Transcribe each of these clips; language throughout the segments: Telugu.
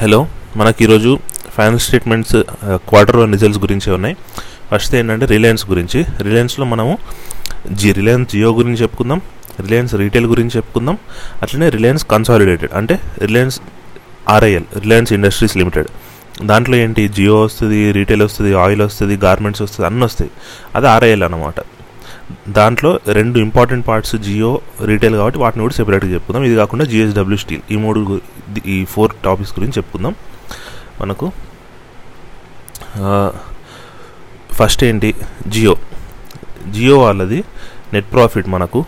హలో మనకి ఈరోజు final statements quarter one results గురించి ఉన్నాయి. ఫస్ట్ ఏంటంటే రిలయన్స్ గురించి. రిలయన్స్లో మనము జి రిలయన్స్ జియో గురించి చెప్పుకుందాం రిలయన్స్ రీటైల్ గురించి చెప్పుకుందాం అట్లనే రిలయన్స్ కన్సాలిడేటెడ్ అంటే Reliance RIL Reliance Industries Limited. దాంట్లో ఏంటి? జియో వస్తుంది రీటైల్ వస్తుంది ఆయిల్ వస్తుంది గార్మెంట్స్ వస్తుంది అన్నీ వస్తాయి. అది ఆర్ఐఎల్ అనమాట దాంట్లో రెండు ఇంపార్టెంట్ పార్ట్స్ జియో రీటైల్ కాబట్టి వాటిని కూడా సెపరేట్గా చెప్పుకుందాం. ఇది కాకుండా జిఎస్డబ్ల్యూ స్టీల్. ఈ మూడు ఈ ఫోర్ టాపిక్స్ గురించి చెప్పుకుందాం. మనకు ఫస్ట్ ఏంటి? జియో. జియో వాళ్ళది నెట్ ప్రాఫిట్ మనకు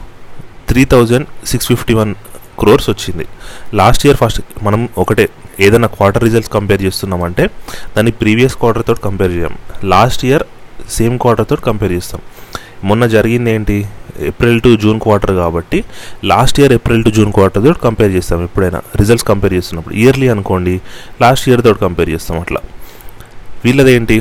three thousand six fifty one crores వచ్చింది. లాస్ట్ ఇయర్ ఫస్ట్ మనం ఒకటే ఏదైనా క్వార్టర్ రిజల్ట్స్ కంపేర్ చేస్తున్నామంటే దాన్ని ప్రీవియస్ క్వార్టర్ తోటి కంపేర్ చేయం. లాస్ట్ ఇయర్ సేమ్ క్వార్టర్ తోటి కంపేర్ చేస్తాం. మొన్న జరిగింది ఏంటి? ఏప్రిల్ టు జూన్ క్వార్టర్ కాబట్టి last year April to June quarter తోటి కంపేర్ చేస్తాం ఎప్పుడైనా. రిజల్ట్స్ కంపేర్ చేస్తున్నప్పుడు. ఇయర్లీ అనుకోండి లాస్ట్ ఇయర్ తోటి కంపేర్ చేస్తాం అట్లా. వీళ్ళది ఏంటి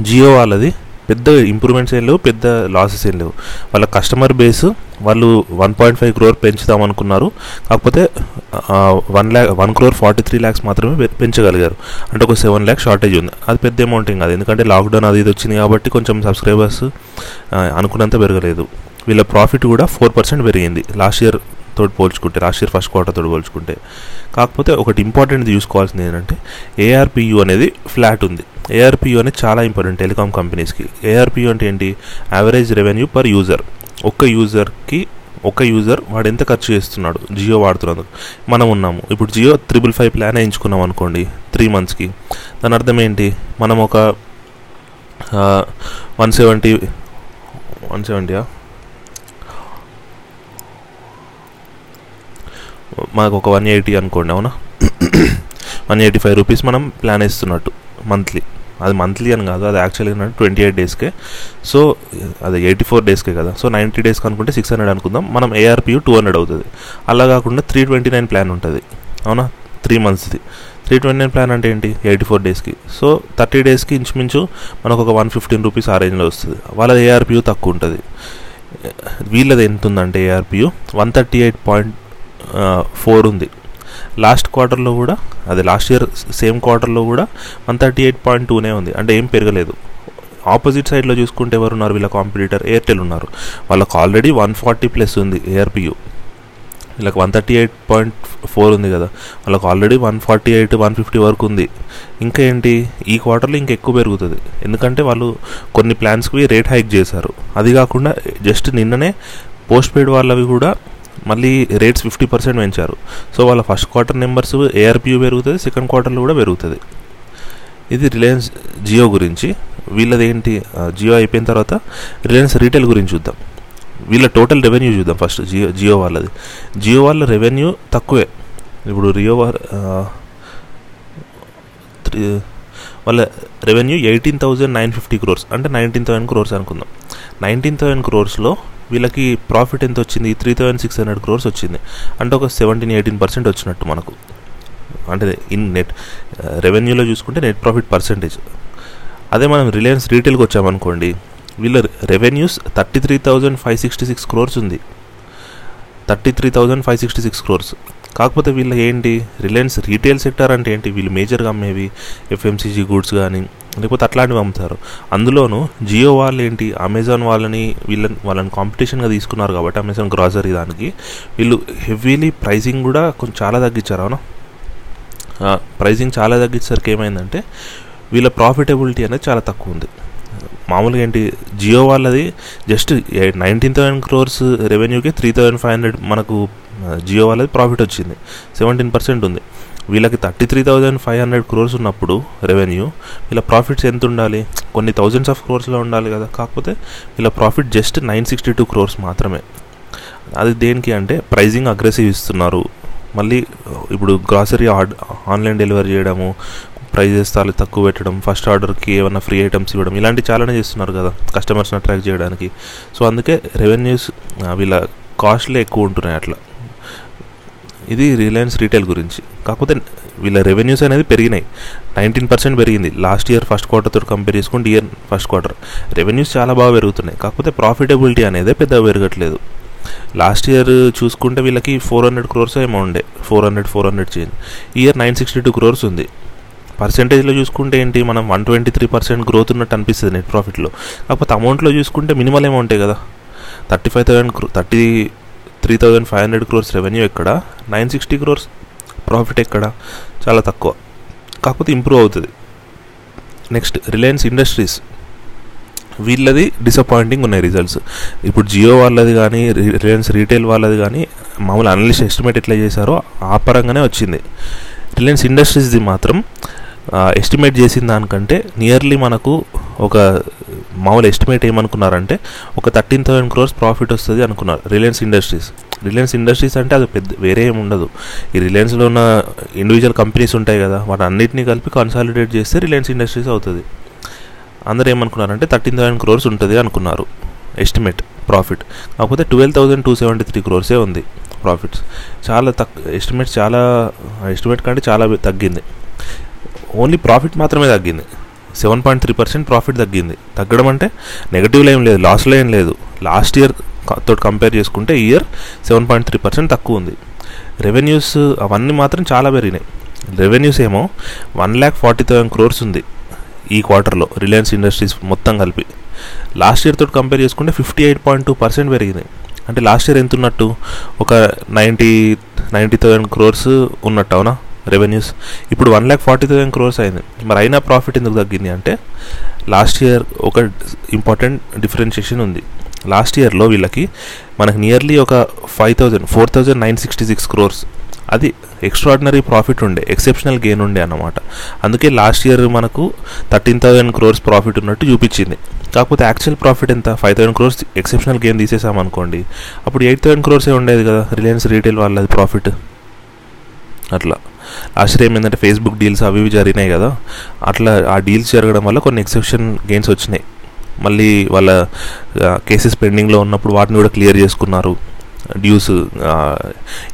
జియో వాళ్ళది పెద్ద ఇంప్రూవ్మెంట్స్ ఏం లేవు పెద్ద లాసెస్ ఏం లేవు. వాళ్ళ కస్టమర్ బేస్ వాళ్ళు వన్ పాయింట్ ఫైవ్ క్రోర్ పెంచుదాం అనుకున్నారు కాకపోతే one lakh one crore forty three lakhs మాత్రమే పెంచగలిగారు. అంటే ఒక సెవెన్ ల్యాక్ షార్టేజ్ ఉంది. అది పెద్ద అమౌంట్ ఏం కాదు. ఎందుకంటే లాక్డౌన్ అది ఇది వచ్చింది కాబట్టి కొంచెం సబ్స్క్రైబర్స్ అనుకున్నంత పెరగలేదు. వీళ్ళ ప్రాఫిట్ కూడా ఫోర్ పర్సెంట్ పెరిగింది. లాస్ట్ ఇయర్ తోటి పోల్చుకుంటే లాస్ట్ ఇయర్ ఫస్ట్ క్వార్టర్ తోటి పోల్చుకుంటే. కాకపోతే ఒకటి ఇంపార్టెంట్ చూసుకోవాల్సింది ఏంటంటే ఏఆర్పియు అనేది ఫ్లాట్ ఉంది. ఏఆర్పియు అనేది చాలా ఇంపార్టెంట్ టెలికాం కంపెనీస్కి ఏఆర్పియు అంటే ఏంటి? యావరేజ్ రెవెన్యూ పర్ యూజర్ ఒక్క యూజర్కి ఒక యూజర్ వాడు ఎంత ఖర్చు చేస్తున్నాడు? జియో వాడుతున్నందుకు. మనం ఉన్నాము. ఇప్పుడు జియో త్రిబుల్ ఫైవ్ ప్లాన్ ఎంచుకున్నాం అనుకోండి త్రీ మంత్స్కి దాని అర్థం ఏంటి? మనం ఒక వన్ సెవెంటీ వన్ సెవెంటీయా మనకు ఒక వన్ ఎయిటీ అనుకోండి అవునా? వన్ ఎయిటీ ఫైవ్ రూపీస్ మనం ప్లాన్ వేస్తున్నట్టు మంత్లీ అది మంత్లీ అని కాదు అది యాక్చువల్గా ఏంటంటే ట్వంటీ ఎయిట్ డేస్కే సో అది ఎయిటీ ఫోర్ డేస్కే కదా. సో నైంటీ డేస్కి అనుకుంటే సిక్స్ హండ్రెడ్ అనుకుందాం. మనం ఏఆర్పియు టూ హండ్రెడ్ అవుతుంది. అలా కాకుండా త్రీ ట్వంటీ నైన్ ప్లాన్ ఉంటుంది. అవునా? త్రీ మంత్స్ది త్రీ ట్వంటీ నైన్ ప్లాన్ అంటే ఏంటి? ఎయిటీ ఫోర్ డేస్కి సో థర్టీ డేస్కి ఇంచుమించు మనకు ఒక వన్ ఫిఫ్టీన్ రూపీస్ ఆ రేంజ్లో వస్తుంది. వాళ్ళ ఏఆర్పియు తక్కువ ఉంటుంది. వీళ్ళది ఎంత ఉందంటే ARPU one thirty eight point four ఉంది. లాస్ట్ క్వార్టర్లో కూడా అది లాస్ట్ ఇయర్ సేమ్ క్వార్టర్లో కూడా వన్ థర్టీ ఎయిట్ పాయింట్ టూనే ఉంది. అంటే ఏం పెరగలేదు. ఆపోజిట్ సైడ్లో చూసుకుంటే ఎవరు ఉన్నారు వీళ్ళ కాంపిటీటర్ ఎయిర్టెల్ ఉన్నారు. వాళ్ళకి ఆల్రెడీ వన్ ఫార్టీ ప్లస్ ఉంది ఏఆర్పియు. వీళ్ళకి one thirty eight point four ఉంది కదా. వాళ్ళకి already one forty eight one fifty వరకు ఉంది. ఇంకా ఏంటి? ఈ క్వార్టర్లో ఇంకా ఎక్కువ పెరుగుతుంది. ఎందుకంటే వాళ్ళు కొన్ని ప్లాన్స్కి రేట్ హైక్ చేశారు. అది కాకుండా జస్ట్ నిన్ననే పోస్ట్ పెయిడ్ వాళ్ళవి కూడా మళ్ళీ రేట్స్ ఫిఫ్టీ పర్సెంట్ పెంచారు. సో వాళ్ళ ఫస్ట్ క్వార్టర్ నెంబర్స్ ఏఆర్పియూ పెరుగుతుంది సెకండ్ క్వార్టర్లో కూడా పెరుగుతుంది. ఇది రిలయన్స్ జియో గురించి. వీళ్ళది ఏంటి? జియో అయిపోయిన తర్వాత రిలయన్స్ రీటైల్ గురించి చూద్దాం. వీళ్ళ టోటల్ రెవెన్యూ చూద్దాం ఫస్ట్ జియో జియో వాళ్ళది. జియో వాళ్ళ రెవెన్యూ తక్కువే. ఇప్పుడు రియో వాళ్ళ revenue eighteen thousand nine fifty crores అంటే నైన్టీన్ థౌసండ్ క్రోర్స్ అనుకుందాం. నైన్టీన్ థౌసండ్ క్రోర్స్లో వీళ్ళకి ప్రాఫిట్ ఎంత వచ్చింది? Three thousand six hundred crores వచ్చింది. అంటే ఒక సెవెంటీన్ ఎయిటీన్ పర్సెంట్ వచ్చినట్టు మనకు. అంటే ఇన్ నెట్ రెవెన్యూలో చూసుకుంటే నెట్ ప్రాఫిట్ పర్సెంటేజ్ అదే మనం రిలయన్స్ రీటైల్కి వచ్చామనుకోండి వీళ్ళ revenues thirty three thousand five sixty six crores ఉంది. Thirty three thousand five sixty six crores కాకపోతే వీళ్ళ ఏంటి? రిలయన్స్ రీటైల్ సెక్టర్ అంటే ఏంటి? వీళ్ళు మేజర్గా అమ్మేవి ఎఫ్ఎంసీజీ గూడ్స్ కానీ లేకపోతే అట్లాంటివి అమ్ముతారు. అందులోనూ జియో వాళ్ళు ఏంటి అమెజాన్ వాళ్ళని వీళ్ళని వాళ్ళని కాంపిటీషన్గా తీసుకున్నారు కాబట్టి అమెజాన్ గ్రాసరీ దానికి. వీళ్ళు హెవీలీ ప్రైసింగ్ కూడా కొంచెం చాలా తగ్గించారు అవునా? ప్రైసింగ్ చాలా తగ్గించేసరికి ఏమైందంటే వీళ్ళ ప్రాఫిటబిలిటీ అనేది చాలా తక్కువ ఉంది. మామూలుగా ఏంటి జియో వాళ్ళది జస్ట్ నైన్టీన్ థౌసండ్ క్రోర్స్ రెవెన్యూకి త్రీ థౌసండ్ ఫైవ్ హండ్రెడ్ మనకు జియో వాళ్ళది ప్రాఫిట్ వచ్చింది. సెవెంటీన్ పర్సెంట్ ఉంది. వీళ్ళకి thirty three thousand five hundred crores ఉన్నప్పుడు రెవెన్యూ వీళ్ళ ప్రాఫిట్స్ ఎంత ఉండాలి? కొన్ని థౌజండ్స్ ఆఫ్ క్రోర్స్లో ఉండాలి కదా. కాకపోతే వీళ్ళ profit just nine sixty two crores మాత్రమే. అది దేనికి అంటే ప్రైజింగ్ అగ్రెసివ్ ఇస్తున్నారు. మళ్ళీ ఇప్పుడు గ్రాసరీ ఆన్లైన్ డెలివరీ చేయడము ప్రైజెస్ చాలా తక్కువ పెట్టడం ఫస్ట్ ఆర్డర్కి ఏమైనా ఫ్రీ ఐటమ్స్ ఇవ్వడం ఇలాంటి చాలానే చేస్తున్నారు కదా కస్టమర్స్ని అట్రాక్ట్ చేయడానికి. సో అందుకే రెవెన్యూస్ వీళ్ళ కాస్ట్లే ఎక్కువ ఉంటున్నాయి అట్లా. ఇది రిలయన్స్ రీటైల్ గురించి. కాకపోతే వీళ్ళ రెవెన్యూస్ అనేది పెరిగినాయి. నైన్టీన్ పర్సెంట్ పెరిగింది. లాస్ట్ ఇయర్ ఫస్ట్ క్వార్టర్తో కంపేర్ చేసుకుంటే ఇయర్ ఫస్ట్ క్వార్టర్ రెవెన్యూస్ చాలా బాగా పెరుగుతున్నాయి. కాకపోతే ప్రాఫిటబిలిటీ అనేది పెద్దగా పెరగట్లేదు. లాస్ట్ ఇయర్ చూసుకుంటే వీళ్ళకి ఫోర్ హండ్రెడ్ క్రోర్స్ ఏమో ఉండే. Four hundred four hundred change year nine sixty two crores ఉంది పర్సెంటేజ్లో చూసుకుంటే ఏంటి? మనం one twenty three percent growth ఉన్నట్టు అనిపిస్తుంది నెట్ ప్రాఫిట్లో కాకపోతే అమౌంట్లో చూసుకుంటే మినిమల్ అమౌంటే కదా. Thirty five thousand thirty three thousand five hundred crores revenue ఎక్కడ? నైన్ సిక్స్టీ క్రోర్స్ ప్రాఫిట్ ఎక్కడ? చాలా తక్కువ. కాకపోతే ఇంప్రూవ్ అవుతుంది. నెక్స్ట్ రిలయన్స్ ఇండస్ట్రీస్ వీళ్ళది డిసప్పాయింటింగ్ ఉన్నాయి రిజల్ట్స్ ఇప్పుడు జియో వాళ్ళది కానీ రిలయన్స్ రీటైల్ వాళ్ళది కానీ మామూలు అనలిస్ట్ ఎస్టిమేట్ ఎట్లా చేశారో ఆ పరంగానే వచ్చింది. రిలయన్స్ ఇండస్ట్రీస్ది మాత్రం ఎస్టిమేట్ చేసిన దానికంటే నియర్లీ మనకు ఒక మామూలు ఎస్టిమేట్ ఏమనుకున్నారంటే ఒక థర్టీన్ థౌసండ్ క్రోర్స్ ప్రాఫిట్ వస్తుంది అనుకున్నారు. రిలయన్స్ ఇండస్ట్రీస్ రిలయన్స్ ఇండస్ట్రీస్ అంటే అది పెద్ద వేరే ఏమి ఉండదు. ఈ రిలయన్స్లో ఉన్న ఇండివిజువల్ కంపెనీస్ ఉంటాయి కదా వాటి అన్నింటినీ కలిపి కన్సాలిడేట్ చేస్తే రిలయన్స్ ఇండస్ట్రీస్ అవుతుంది. అందరూ ఏమనుకున్నారంటే థర్టీన్ థౌసండ్ క్రోర్స్ ఉంటుంది అనుకున్నారు. ఎస్టిమేట్ ప్రాఫిట్ కాకపోతే twelve thousand two seventy three క్రోర్సే ఉంది ప్రాఫిట్స్ చాలా తక్కువ ఎస్టిమేట్ చాలా ఎస్టిమేట్ కంటే చాలా తగ్గింది. ఓన్లీ ప్రాఫిట్ మాత్రమే తగ్గింది. Seven point three percent profit తగ్గింది. తగ్గడం అంటే నెగటివ్లో ఏం లేదు లాస్లో ఏం లేదు. లాస్ట్ ఇయర్ తోటి కంపేర్ చేసుకుంటే year seven point three percent తక్కువ ఉంది. రెవెన్యూస్ అవన్నీ మాత్రం చాలా పెరిగినాయి. రెవెన్యూస్ ఏమో one lakh forty thousand crores ఉంది ఈ క్వార్టర్లో రిలయన్స్ ఇండస్ట్రీస్ మొత్తం కలిపి. లాస్ట్ ఇయర్ తోటి కంపేర్ చేసుకుంటే fifty eight point two percent పెరిగింది అంటే లాస్ట్ ఇయర్ ఎంత ఉన్నట్టు ఒక నైంటీ నైంటీ థౌసండ్ క్రోర్స్ ఉన్నట్టు అవునా? రెవెన్యూస్ ఇప్పుడు one lakh forty thousand crores అయింది. మరి అయినా ప్రాఫిట్ ఎందుకు తగ్గింది అంటే లాస్ట్ ఇయర్ ఒక ఇంపార్టెంట్ డిఫరెన్షియేషన్ ఉంది. లాస్ట్ ఇయర్లో వీళ్ళకి మనకు నియర్లీ ఒక five thousand four thousand nine sixty six crores అది ఎక్స్ట్రాడినరీ ప్రాఫిట్ ఉండే ఎక్సెప్షనల్ గెయిన్ ఉండే అన్నమాట. అందుకే లాస్ట్ ఇయర్ మనకు థర్టీన్ థౌసండ్ క్రోర్స్ ప్రాఫిట్ ఉన్నట్టు చూపించింది. కాకపోతే యాక్చువల్ ప్రాఫిట్ ఎంత? Five thousand crores exceptional gain తీసేసామనుకోండి అప్పుడు ఎయిట్ థౌసండ్ క్రోర్సే ఉండేది కదా? రిలయన్స్ రీటైల్ వాళ్ళది ప్రాఫిట్ అట్లా. ఆశ్చర్యం ఏంటంటే ఫేస్బుక్ డీల్స్ అవి ఇవి జరిగినాయి కదా. అట్లా ఆ డీల్స్ జరగడం వల్ల కొన్ని ఎక్సెప్షన్ గెయిన్స్ వచ్చినాయి. మళ్ళీ వాళ్ళ కేసెస్ పెండింగ్లో ఉన్నప్పుడు వాటిని కూడా క్లియర్ చేసుకున్నారు. Dues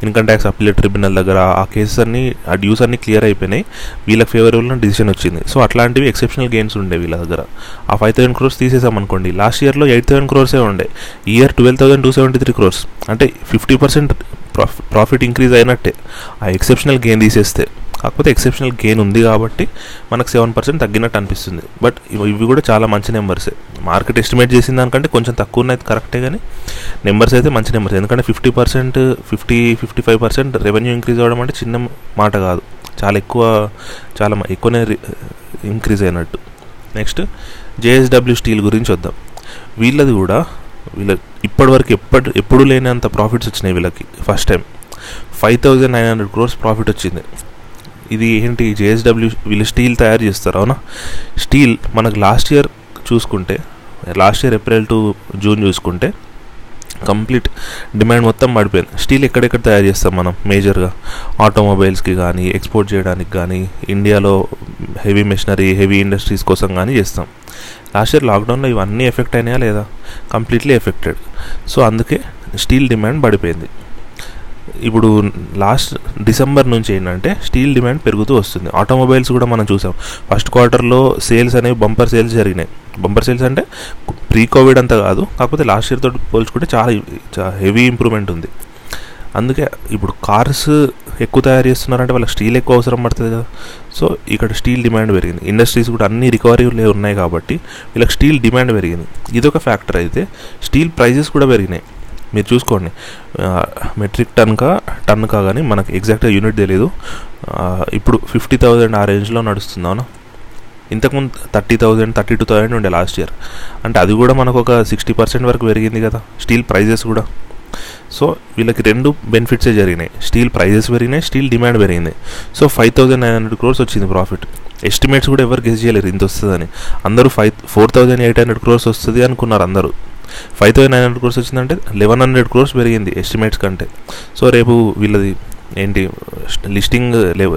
income tax appellate tribunal దగ్గర ఆ కేసెస్ అన్ని ఆ డ్యూస్ అన్ని క్లియర్ అయిపోయినాయి. వీళ్ళకి ఫేవరబుల్ డిసిషన్ వచ్చింది. సో అట్లాంటివి ఎక్సెప్షనల్ గెయిన్స్ ఉండే వీళ్ళ దగ్గర. ఆ ఫైవ్ థౌసండ్ క్రోర్స్ తీసేసామనుకోండి లాస్ట్ ఇయర్లో ఎయిట్ థౌసండ్ క్రోర్సే ఉండే. Year twelve thousand two seventy three crores అంటే ఫిఫ్టీ పర్సెంట్ ప్రాఫిట్ ఇంక్రీజ్ అయినట్టే. ఆ ఎక్సెప్షనల్ గెయిన్ తీసేస్తే. కాకపోతే ఎక్సెప్షనల్ గెయిన్ ఉంది కాబట్టి మనకు సెవెన్ పర్సెంట్ తగ్గినట్టు అనిపిస్తుంది. బట్ ఇవి కూడా చాలా మంచి నెంబర్సే మార్కెట్ ఎస్టిమేట్ చేసిన దానికంటే కొంచెం తక్కువ ఉన్నాయి కరెక్టే కానీ నెంబర్స్ అయితే మంచి నెంబర్స్ ఎందుకంటే fifty percent fifty fifty five percent revenue increase అవ్వడం అంటే చిన్న మాట కాదు. చాలా ఎక్కువ చాలా ఎక్కువనే ఇంక్రీజ్ అయినట్టు. నెక్స్ట్ జేఎస్డబ్ల్యూ స్టీల్ గురించి వద్దాం. వీళ్ళది కూడా వీళ్ళ ఇప్పటివరకు ఎప్పటి ఎప్పుడు లేనంత ప్రాఫిట్స్ వచ్చినాయి వీళ్ళకి first time five thousand nine hundred crores profit వచ్చింది. ఇది ఏంటి? జేఎస్డబ్ల్యూ వీళ్ళు స్టీల్ తయారు చేస్తారు అవునా? స్టీల్ మనకు లాస్ట్ ఇయర్ చూసుకుంటే last year April to June చూసుకుంటే కంప్లీట్ డిమాండ్ మొత్తం పడిపోయింది. స్టీల్ ఎక్కడెక్కడ తయారు చేస్తాం మనం? మేజర్గా ఆటోమొబైల్స్కి కానీ ఎక్స్పోర్ట్ చేయడానికి కానీ ఇండియాలో హెవీ మెషినరీ హెవీ ఇండస్ట్రీస్ కోసం కానీ చేస్తాం. లాస్ట్ ఇయర్ లాక్డౌన్లో ఇవన్నీ ఎఫెక్ట్ అయినాయా లేదా? Completely affected. సో అందుకే స్టీల్ డిమాండ్ పడిపోయింది. ఇప్పుడు లాస్ట్ డిసెంబర్ నుంచి ఏంటంటే స్టీల్ డిమాండ్ పెరుగుతూ వస్తుంది. ఆటోమొబైల్స్ కూడా మనం చూసాం. ఫస్ట్ క్వార్టర్లో సేల్స్ అనేవి బంపర్ సేల్స్ జరిగినాయి. బంపర్ సేల్స్ అంటే ప్రీ కోవిడ్ అంతా కాదు. కాకపోతే లాస్ట్ ఇయర్తో పోల్చుకుంటే చాలా హెవీ ఇంప్రూవ్మెంట్ ఉంది. అందుకే ఇప్పుడు కార్స్ ఎక్కువ తయారు చేస్తున్నారంటే వాళ్ళకి స్టీల్ ఎక్కువ అవసరం పడుతుంది కదా. సో ఇక్కడ స్టీల్ డిమాండ్ పెరిగింది. ఇండస్ట్రీస్ కూడా అన్ని రికవరీలే ఉన్నాయి కాబట్టి వీళ్ళకి స్టీల్ డిమాండ్ పెరిగింది. ఇదొక ఫ్యాక్టర్ అయితే స్టీల్ ప్రైజెస్ కూడా పెరిగినాయి. మీరు చూసుకోండి. మెట్రిక్ టన్కా టన్కా కానీ మనకు ఎగ్జాక్ట్గా యూనిట్ తెలియదు ఇప్పుడు ఫిఫ్టీ థౌజండ్ ఆ రేంజ్లో నడుస్తుంది అవునా? ఇంతకుముందు thirty thousand thirty two thousand ఉండే లాస్ట్ ఇయర్. అంటే అది కూడా మనకు ఒక సిక్స్టీ పర్సెంట్ వరకు పెరిగింది కదా స్టీల్ ప్రైజెస్ కూడా. సో వీళ్ళకి రెండు బెనిఫిట్సే జరిగినాయి. స్టీల్ ప్రైజెస్ పెరిగినాయి స్టీల్ డిమాండ్ పెరిగింది. So five thousand nine hundred crores వచ్చింది ప్రాఫిట్. ఎస్టిమేట్స్ కూడా ఎవరు గెస్ చేయలేరు ఇంత వస్తుందని. అందరూ five four thousand eight hundred crores వస్తుంది అనుకున్నారు అందరూ. Five thousand nine hundred crores వచ్చిందంటే లెవెన్ హండ్రెడ్ క్రోర్స్ పెరిగింది ఎస్టిమేట్స్ కంటే. సో రేపు వీళ్ళది ఏంటి లిస్టింగ్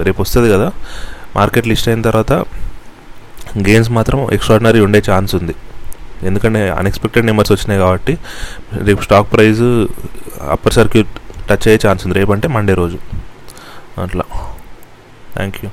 రేపు వస్తుంది కదా మార్కెట్ లిస్ట్ అయిన తర్వాత గేమ్స్ మాత్రం ఎక్స్ట్రాడినరీ ఉండే ఛాన్స్ ఉంది. ఎందుకంటే అన్ఎక్స్పెక్టెడ్ నెంబర్స్ వచ్చినాయి కాబట్టి రేపు stock price upper circuit touch అయ్యే ఛాన్స్ ఉంది. రేపు అంటే మండే రోజు. అట్లా. Thank you